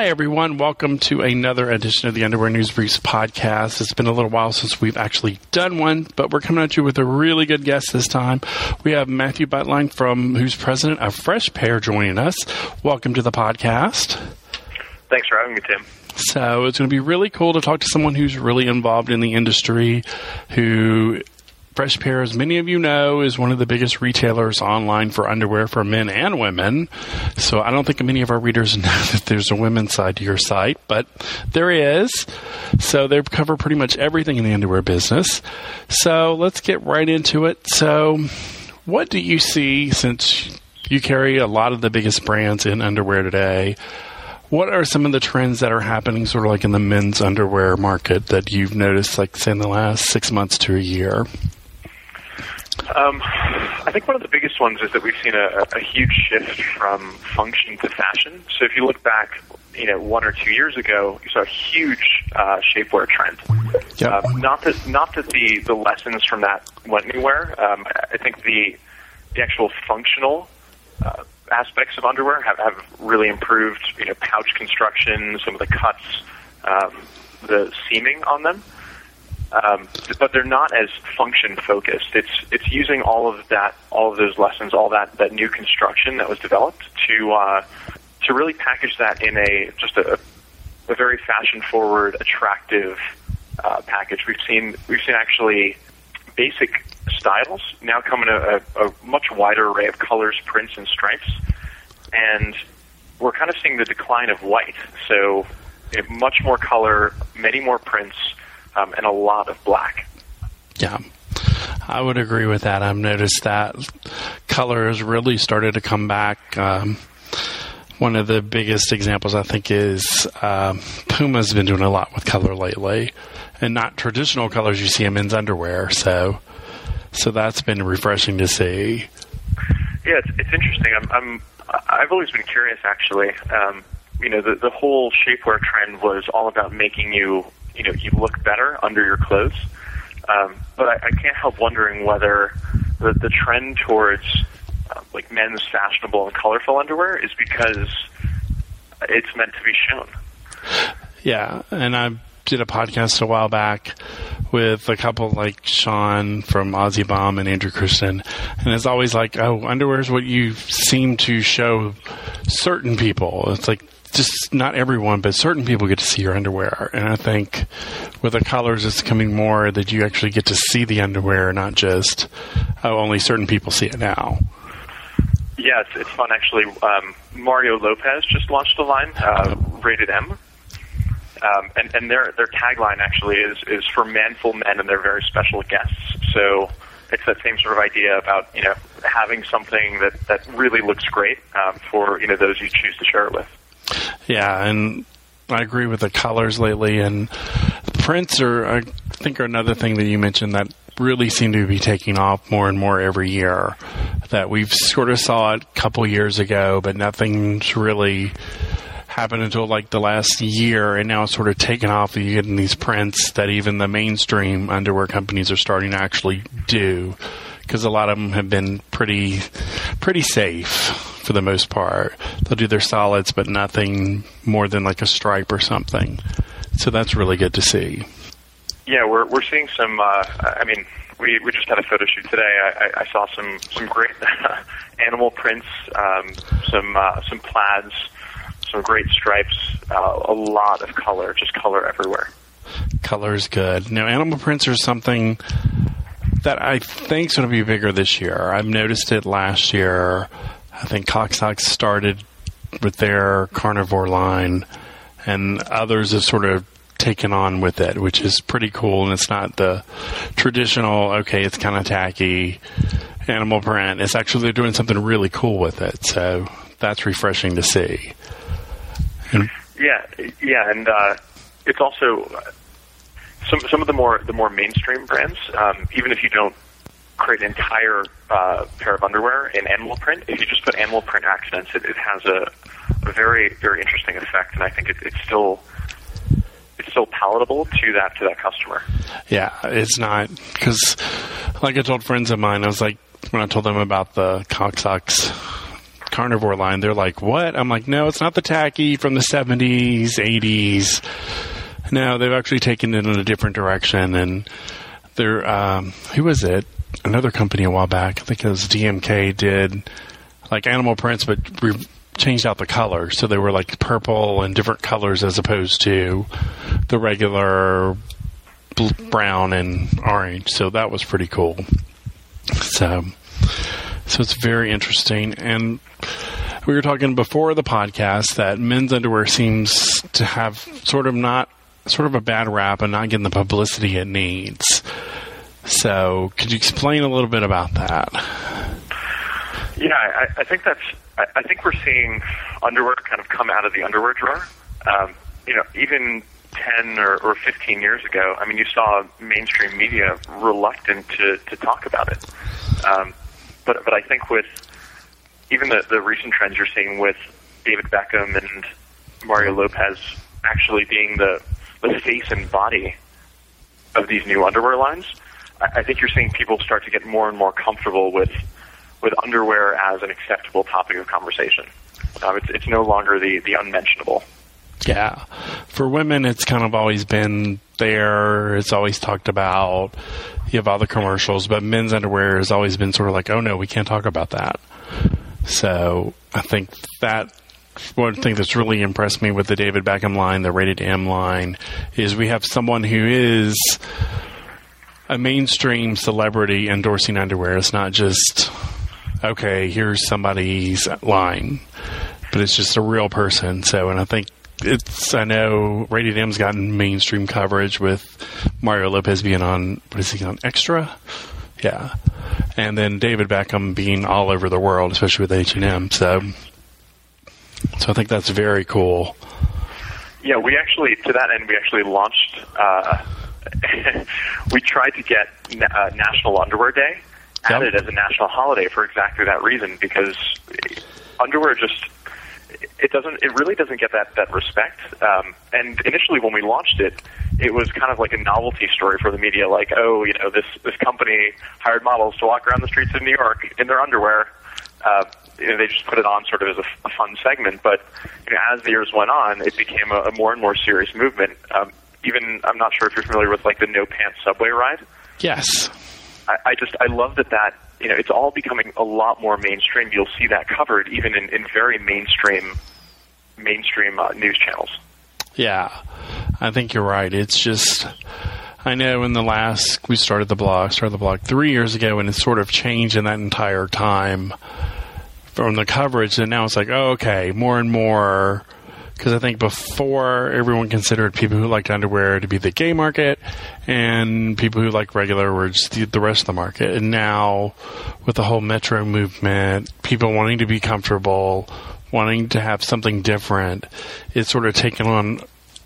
Hi, everyone. Welcome to another edition of the Underwear News Briefs podcast. It's been a little while since we've actually done one, but we're coming at you with a really good guest this time. We have Matthew Butlein from who's president of Fresh Pair joining us. Welcome to the podcast. Thanks for having me, Tim. So it's going to be really cool to talk to someone who's really involved in the industry, who Fresh Pair, as many of you know, is one of the biggest retailers online for underwear for men and women. So I don't think many of our readers know that there's a women's side to your site, but there is. So they cover pretty much everything in the underwear business. So let's get right into it. So, what do you see since you carry a lot of the biggest brands in underwear today? What are some of the trends that are happening, sort of like in the men's underwear market, that you've noticed, like, say, in the last six months to a year? Um, I think one of the biggest ones is that we've seen a, a huge shift from function to fashion. So if you look back, you know, one or two years ago, you saw a huge uh, shapewear trend. Yeah. Um, not that not that the the lessons from that went anywhere. Um, I think the the actual functional uh, aspects of underwear have, have really improved. You know, pouch construction, some of the cuts, um, the seaming on them um, but they're not as function focused. It's it's using all of that, all of those lessons, all that that new construction that was developed to uh, to really package that in a just a, a very fashion forward, attractive uh, package. We've seen we've seen actually basic styles now come in a, a, a much wider array of colors, prints, and stripes, and we're kind of seeing the decline of white. So much more color, many more prints um, and a lot of black. Yeah. I would agree with that. I've noticed that color has really started to come back. Um, one of the biggest examples, I think, is um, Puma's been doing a lot with color lately, and not traditional colors you see in men's underwear. So, so that's been refreshing to see. Yeah, it's, it's interesting. I'm, I'm I've always been curious, actually. Um, you know, the the whole shapewear trend was all about making you you know you look better under your clothes. Um, but I, I can't help wondering whether the, the trend towards uh, like men's fashionable and colorful underwear is because it's meant to be shown. Yeah, and I did a podcast a while back with a couple like Sean from aussieBum and Andrew Christian, and it's always like, oh, underwear is what you seem to show certain people. It's like just not everyone, but certain people get to see your underwear. And I think with the collars, it's coming more that you actually get to see the underwear, not just oh, only certain people see it now. Yes, it's, it's fun actually. Um, Mario Lopez just launched a line, uh, Rated M. Um, and, and their their tagline actually is is for manful men and their very special guests. So it's that same sort of idea about you know having something that that really looks great um, for you know those you choose to share it with. Yeah, and I agree with the colors lately, and prints are, I think, are another thing that you mentioned that really seem to be taking off more and more every year. That we've sort of saw it a couple years ago, but nothing's really happened until like the last year, and now it's sort of taken off. You getting these prints that even the mainstream underwear companies are starting to actually do, because a lot of them have been pretty, pretty safe for the most part. They'll do their solids, but nothing more than like a stripe or something. So that's really good to see. Yeah, we're we're seeing some. Uh, I mean, we we just had a photo shoot today. I, I saw some some great animal prints, um, some uh, some plaids, some great stripes, uh, a lot of color, just color everywhere. Color is good. Now, animal prints are something that I think is going to be bigger this year. I've noticed it last year. I think Cocksox started with their carnivore line, and others have sort of taken on with it, which is pretty cool. And it's not the traditional, okay, it's kind of tacky animal print. It's actually they're doing something really cool with it. So that's refreshing to see. And, yeah, yeah, and uh, it's also some some of the more the more mainstream brands. Um, even if you don't create an entire uh, pair of underwear in animal print. If you just put animal print accents, it, it has a, a very very interesting effect, and I think it, it's still it's still palatable to that to that customer. Yeah, it's not because, like I told friends of mine, I was like when I told them about the Cocksox carnivore line. They're like, "What?" I'm like, "No, it's not the tacky from the 70s, 80s." No, they've actually taken it in a different direction, and they're um, who was it? Another company a while back. I think it was DMK did like animal prints, but re- changed out the color, so they were like purple and different colors as opposed to the regular bl- brown and orange. So that was pretty cool. So, so it's very interesting. And we were talking before the podcast that men's underwear seems to have sort of not sort of a bad rap and not getting the publicity it needs. So, could you explain a little bit about that? Yeah, I, I think that's. I, I think we're seeing underwear kind of come out of the underwear drawer. Um, you know, even 10 or, or 15 years ago, I mean, you saw mainstream media reluctant to, to talk about it. Um, but, but I think with even the, the recent trends you're seeing with David Beckham and Mario Lopez actually being the, the face and body of these new underwear lines, I, think you're seeing people start to get more and more comfortable with with underwear as an acceptable topic of conversation. Um, it's, it's no longer the, the unmentionable. Yeah. For women, it's kind of always been there. It's always talked about. You have all the commercials, but men's underwear has always been sort of like, oh no, we can't talk about that. So I think that one thing that's really impressed me with the David Beckham line, the rated M line, is we have someone who is a mainstream celebrity endorsing underwear. It's not just, okay, here's somebody's line, but it's just a real person. So, and I think it's, I know Rated M's gotten mainstream coverage with Mario Lopez being on, what is he on, Extra? Yeah. And then David Beckham being all over the world, especially with H&M. So, so I think that's very cool. Yeah, we actually, to that end, we actually launched, uh, we tried to get uh, National Underwear Day added yep. as a national holiday for exactly that reason because underwear just it doesn't it really doesn't get that that respect. Um, and initially when we launched it it was kind of like a novelty story for the media like oh you know this this company hired models to walk around the streets of New York in their underwear. Uh, you know, they just put it on sort of as a, a fun segment. But you know, as the years went on it became a, a more and more serious movement. Um, even I'm not sure if you're familiar with like the no pants subway ride. Yes. I, I just I love that that you know it's all becoming a lot more mainstream. You'll see that covered even in, in very mainstream mainstream uh, news channels. Yeah, I think you're right. It's just I know in the last we started the blog started the blog three years ago, and it's sort of changed in that entire time from the coverage, and now it's like oh, okay, more and more because I think before everyone considered people who liked underwear to be the gay market, and people who like regular were just the, the, rest of the market. And now, with the whole metro movement, people wanting to be comfortable, wanting to have something different, it's sort of taken on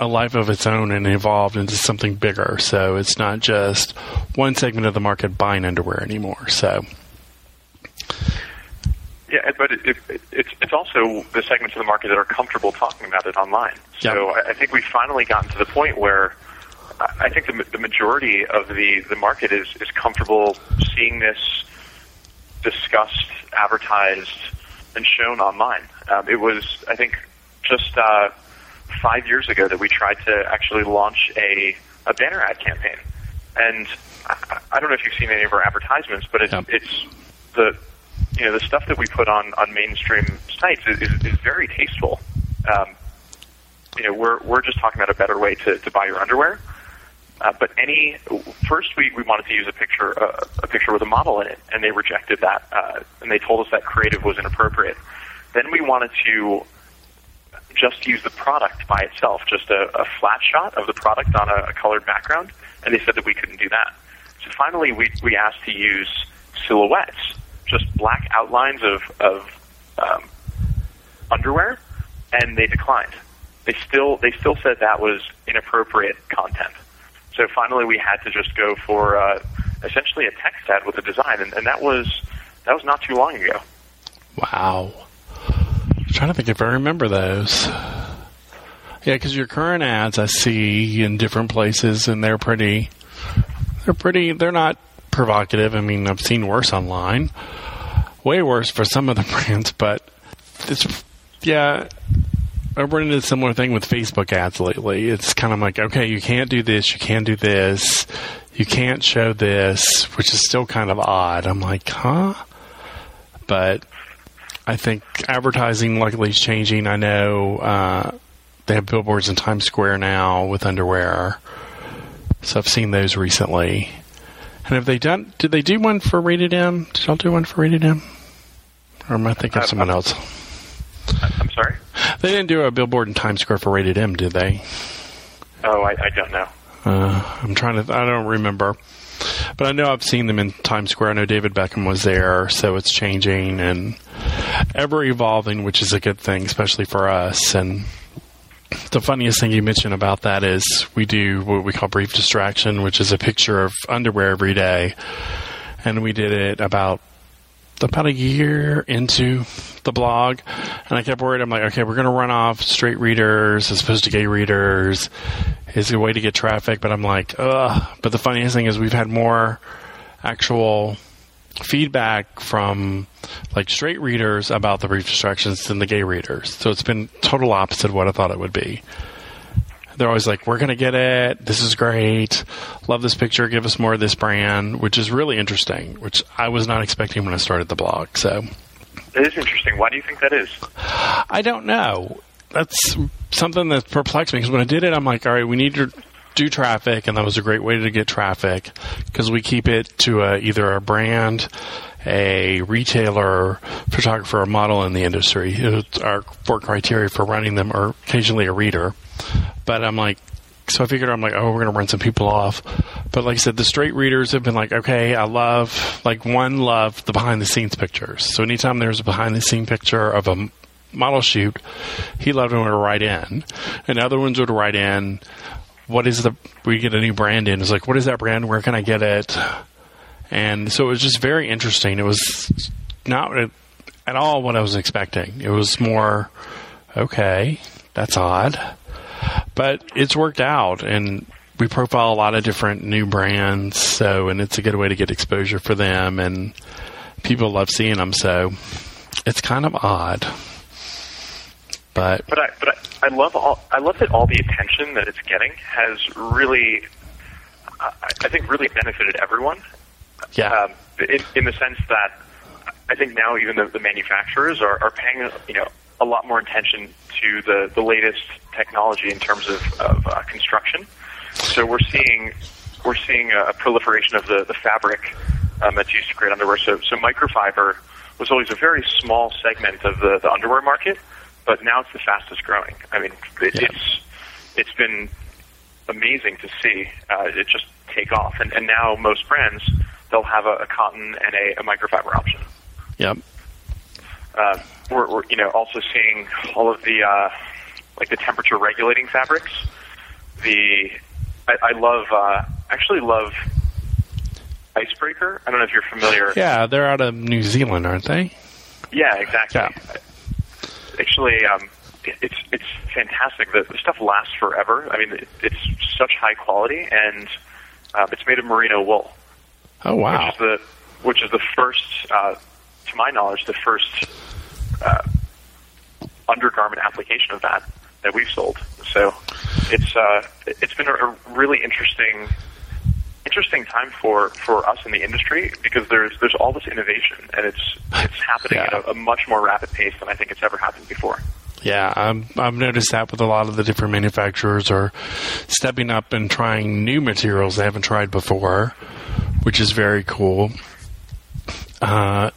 a life of its own and evolved into something bigger. So it's not just one segment of the market buying underwear anymore. So. Yeah, but it, it, it's it's also the segments of the market that are comfortable talking about it online. So yep. I, I think we've finally gotten to the point where I think the, the majority of the, the market is, is comfortable seeing this discussed, advertised, and shown online. Um, it was, I think, just uh, five years ago that we tried to actually launch a, a banner ad campaign. And I, I don't know if you've seen any of our advertisements, but it's, yep. it's the you know the stuff that we put on on mainstream sites is, is, is very tasteful. Um, you know, we're we're just talking about a better way to, to buy your underwear. Uh, but any first, we, we wanted to use a picture uh, a picture with a model in it, and they rejected that, uh, and they told us that creative was inappropriate. Then we wanted to just use the product by itself, just a, a flat shot of the product on a, a colored background, and they said that we couldn't do that. So finally, we we asked to use silhouettes just black outlines of, of um, underwear, and they declined. They still they still said that was inappropriate content. So finally, we had to just go for uh, essentially a text ad with a design, and, and that was that was not too long ago. Wow. I'm trying to think if I remember those. Yeah, because your current ads I see in different places, and they're pretty. They're pretty. They're not provocative. I mean, I've seen worse online, way worse for some of the brands, but it's yeah. I've run into a similar thing with Facebook ads lately. It's kind of like, okay, you can't do this, you can't do this, you can't show this, which is still kind of odd. I'm like, huh? But I think advertising luckily is changing. I know uh, they have billboards in Times Square now with underwear, so I've seen those recently. And have they done? Did they do one for Rated M? Did y'all do one for Rated M? Or am I thinking of Uh, someone uh, else? I'm sorry. They didn't do a billboard in Times Square for Rated M, did they? Oh, I, I don't know. Uh, I'm trying to. I don't remember, but I know I've seen them in Times Square. I know David Beckham was there, so it's changing and ever evolving, which is a good thing, especially for us. And the funniest thing you mentioned about that is we do what we call brief distraction, which is a picture of underwear every day, and we did it about about a year into the blog, and I kept worried. I'm like, okay, we're going to run off straight readers as opposed to gay readers. Is a way to get traffic? But I'm like, ugh. But the funniest thing is we've had more actual feedback from like straight readers about the brief distractions than the gay readers. So it's been total opposite of what I thought it would be. They're always like, "We're gonna get it. This is great. Love this picture. Give us more of this brand," which is really interesting. Which I was not expecting when I started the blog. So It is interesting. Why do you think that is? I don't know. That's something that perplexed me because when I did it, I'm like, all right, we need to do traffic, and that was a great way to get traffic because we keep it to a, either a brand, a retailer, photographer, or model in the industry. It's our four criteria for running them, or occasionally a reader. But I'm like, so I figured I'm like, oh, we're to run some people off. But like I said, the straight readers have been like, okay, I love, like, one loved the behind the scenes pictures. So anytime there's a behind the scene picture of a model shoot, he loved when to write in. And other ones would write in, what is the, we get a new brand in. It's like, what is that brand? Where can I get it? And so it was just very interesting. It was not at all what I was expecting. It was more, okay, that's odd but it's worked out and we profile a lot of different new brands so and it's a good way to get exposure for them and people love seeing them so it's kind of odd but But I, but I, I love all. I love that all the attention that it's getting has really, I, I think, really benefited everyone. yeah Um, in, in the sense that I think now even the, the manufacturers are, are paying, you know, a lot more attention to the, the latest technology in terms of, of uh, construction. So we're seeing we're seeing a, a proliferation of the, the fabric um, that's used to create underwear. So, so microfiber was always a very small segment of the, the underwear market, but now it's the fastest growing. I mean, it, Yeah. it's it's been amazing to see uh, it just take off. And, and now most brands they'll have a, a cotton and a, a microfiber option. yep Uh, we're, we're you know also seeing all of the uh, like the temperature regulating fabrics. The I, I love uh, actually love Icebreaker. I don't know if you're familiar. yeah they're out of new zealand aren't they Yeah, exactly. Yeah. Actually, um, it's it's fantastic. The, the stuff lasts forever. I mean, it, it's such high quality, and uh, it's made of merino wool, oh wow which is the which is the first, uh, to my knowledge, the first uh, undergarment application of that that we've sold. So it's uh, it's been a, a really interesting interesting time for, for us in the industry because there's there's all this innovation and it's it's happening Yeah. at a, a much more rapid pace than I think it's ever happened before. Yeah, I'm, I've noticed that with a lot of the different manufacturers are stepping up and trying new materials they haven't tried before, which is very cool. Uh,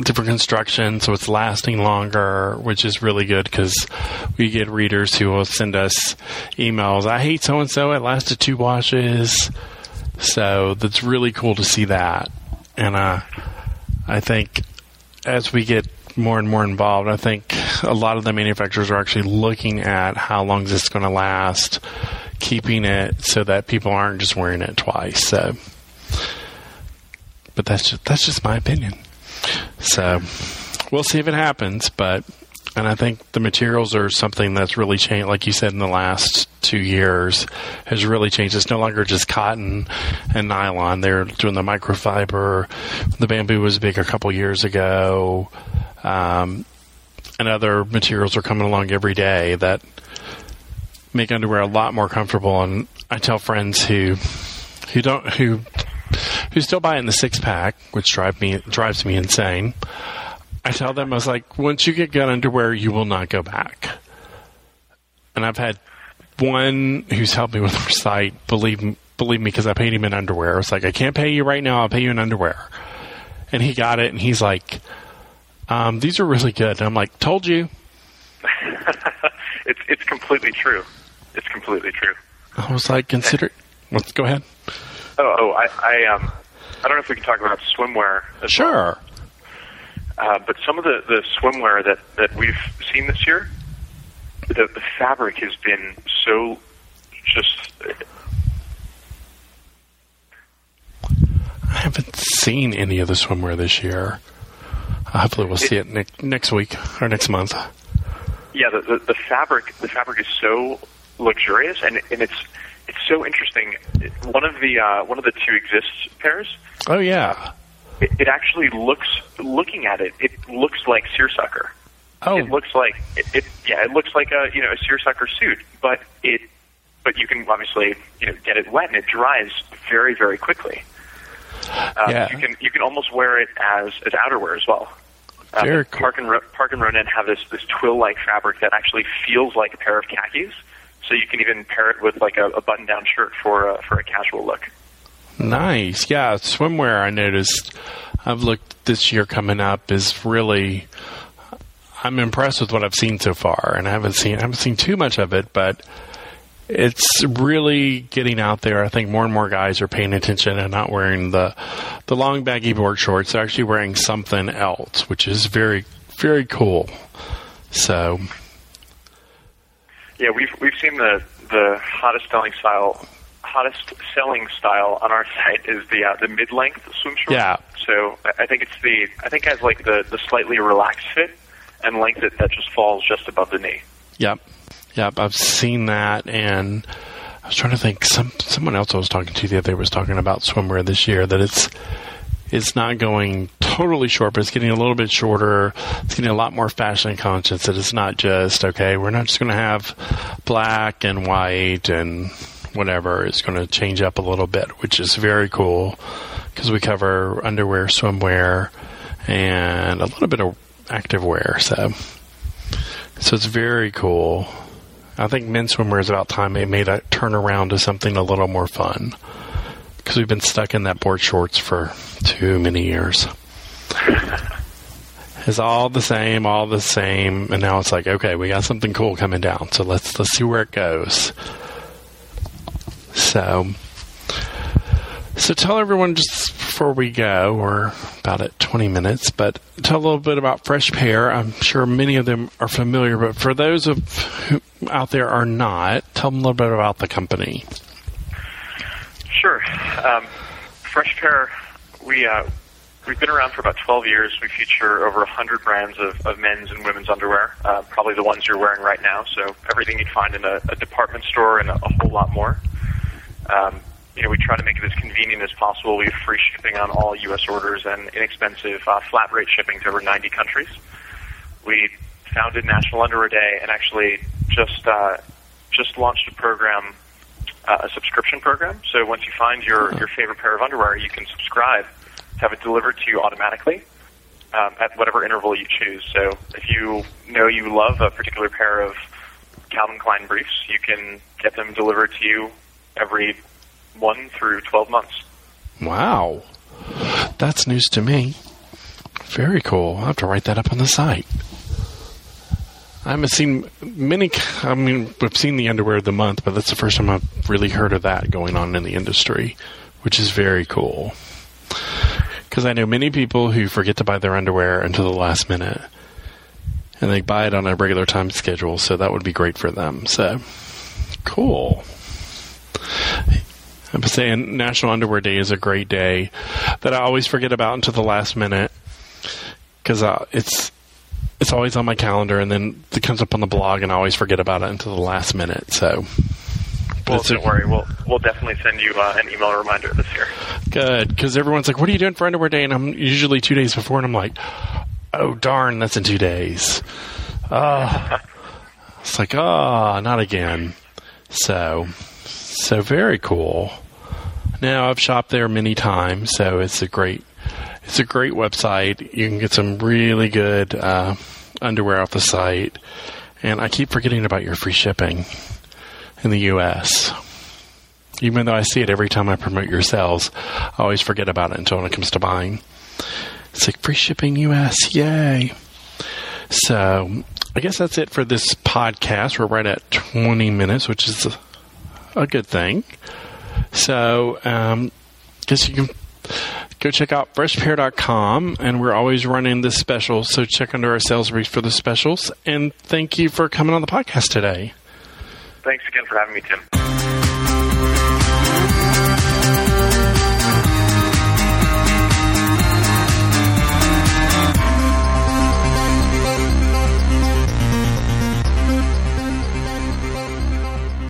different construction, so it's lasting longer, which is really good because we get readers who will send us emails. I hate so and so. It lasted two washes, so that's really cool to see that. And uh, I think as we get more and more involved, I think a lot of the manufacturers are actually looking at how long this is this going to last, keeping it so that people aren't just wearing it twice. So, but that's just, that's just my opinion. So, we'll see if it happens. But and I think the materials are something that's really changed. Like you said, in the last two years, has really changed. It's no longer just cotton and nylon. They're doing the microfiber. The bamboo was big a couple years ago. Um, and other materials are coming along every day that make underwear a lot more comfortable. And I tell friends who who don't who who still buy in the six pack, which drive me drives me insane. I tell them I was like, once you get good underwear, you will not go back. And I've had one who's helped me with our site believe believe me because I paid him in underwear. It's like I can't pay you right now. I'll pay you in underwear. And he got it, and he's like, um, "These are really good." And I'm like, "Told you." it's it's completely true. It's completely true. I was like, "Consider." Let's go ahead. Oh, oh, I, I um, I don't know if we can talk about swimwear. As Sure. Well. Uh, but some of the the swimwear that that we've seen this year, the the fabric has been so just. I haven't seen any of the swimwear this year. Hopefully, we'll see it ne- next week or next month. Yeah, the, the the fabric the fabric is so luxurious, and and it's it's so interesting. One of the uh, one of the 2(X)IST's pairs. Oh yeah. It, it actually looks looking at it. It looks like seersucker. Oh, It looks like it, it. Yeah, it looks like a you know a seersucker suit, but it. But you can obviously you know get it wet and it dries very very quickly. Uh, Yeah. You can you can almost wear it as as outerwear as well. Uh, Very cool. Parke and Parke and Ronen have this this twill like fabric that actually feels like a pair of khakis. So you can even pair it with like a, a button down shirt for a, for a casual look. nice. Yeah, swimwear. I noticed. I've looked this year coming up is really. I'm impressed with what I've seen so far, and I haven't seen I haven't seen too much of it, but it's really getting out there. I think more and more guys are paying attention and not wearing the the long baggy board shorts. They're actually wearing something else, which is very very cool. So Yeah, we've we've seen the the hottest selling style hottest selling style on our site is the uh, the mid length swim short. Yeah. So I I think it's the I think it has like the the slightly relaxed fit and length that, that just falls just above the knee. Yep, yep. I've seen that, and I was trying to think. Some someone else I was talking to the other day was talking about swimwear this year. That it's it's not going totally short, but it's getting a little bit shorter. It's getting a lot more fashion conscious. That it's not just okay. We're not just going to have black and white and whatever. It's going to change up a little bit, which is very cool because we cover underwear, swimwear, and a little bit of active wear. So. So it's very cool. I think men's swimwear is about time they made a turn around to something a little more fun. Because we've been stuck in that board shorts for too many years. It's all the same, all the same, and now it's like, okay, we got something cool coming down, so let's let's see where it goes. So, so tell everyone just before we go, we're about at 20 minutes, but tell a little bit about Fresh Pair. I'm sure many of them are familiar, but for those of who out there are not, tell them a little bit about the company. Sure. Um, Fresh Pair, we uh, we've been around for about 12 years. We feature over 100 brands of, of men's and women's underwear, uh, probably the ones you're wearing right now. So everything you'd find in a, a department store and a, a whole lot more. Um, you know, we try to make it as convenient as possible. We have free shipping on all U.S. orders and inexpensive uh, flat rate shipping to over 90 countries. We founded National Underwear Day and actually just uh, just launched a program, uh, a subscription program. So once you find your, your favorite pair of underwear, you can subscribe, have it delivered to you automatically um, at whatever interval you choose. So if you know you love a particular pair of Calvin Klein briefs, you can get them delivered to you every one through 12 months. Wow. That's news to me. Very cool. I'll have to write that up on the site. I haven't seen many. I mean, we've seen the underwear of the month, but that's the first time I've really heard of that going on in the industry, which is very cool. Because I know many people who forget to buy their underwear until the last minute, and they buy it on a regular time schedule, so that would be great for them. So, cool. I'm saying National Underwear Day is a great day that I always forget about until the last minute because uh, it's it's always on my calendar and then it comes up on the blog and I always forget about it until the last minute. So, Well, don't worry. We'll we'll definitely send you uh, an email reminder this year. good because everyone's like, "What are you doing for Underwear Day?" And I'm usually two days before, and I'm like, "Oh darn, that's in two days." Uh, it's like, oh, not again. So, so very cool. Now I've shopped there many times, so it's a great, it's a great website. You can get some really good uh, underwear off the site, and I keep forgetting about your free shipping in the U.S. Even though I see it every time I promote your sales, I always forget about it until it comes to buying. It's like free shipping US, yay! So I guess that's it for this podcast. We're right at 20 minutes, which is a good thing. So, um, guess you can go check out freshpair.com and we're always running this special. So check under our sales brief for the specials. And thank you for coming on the podcast today. Thanks again for having me, Tim.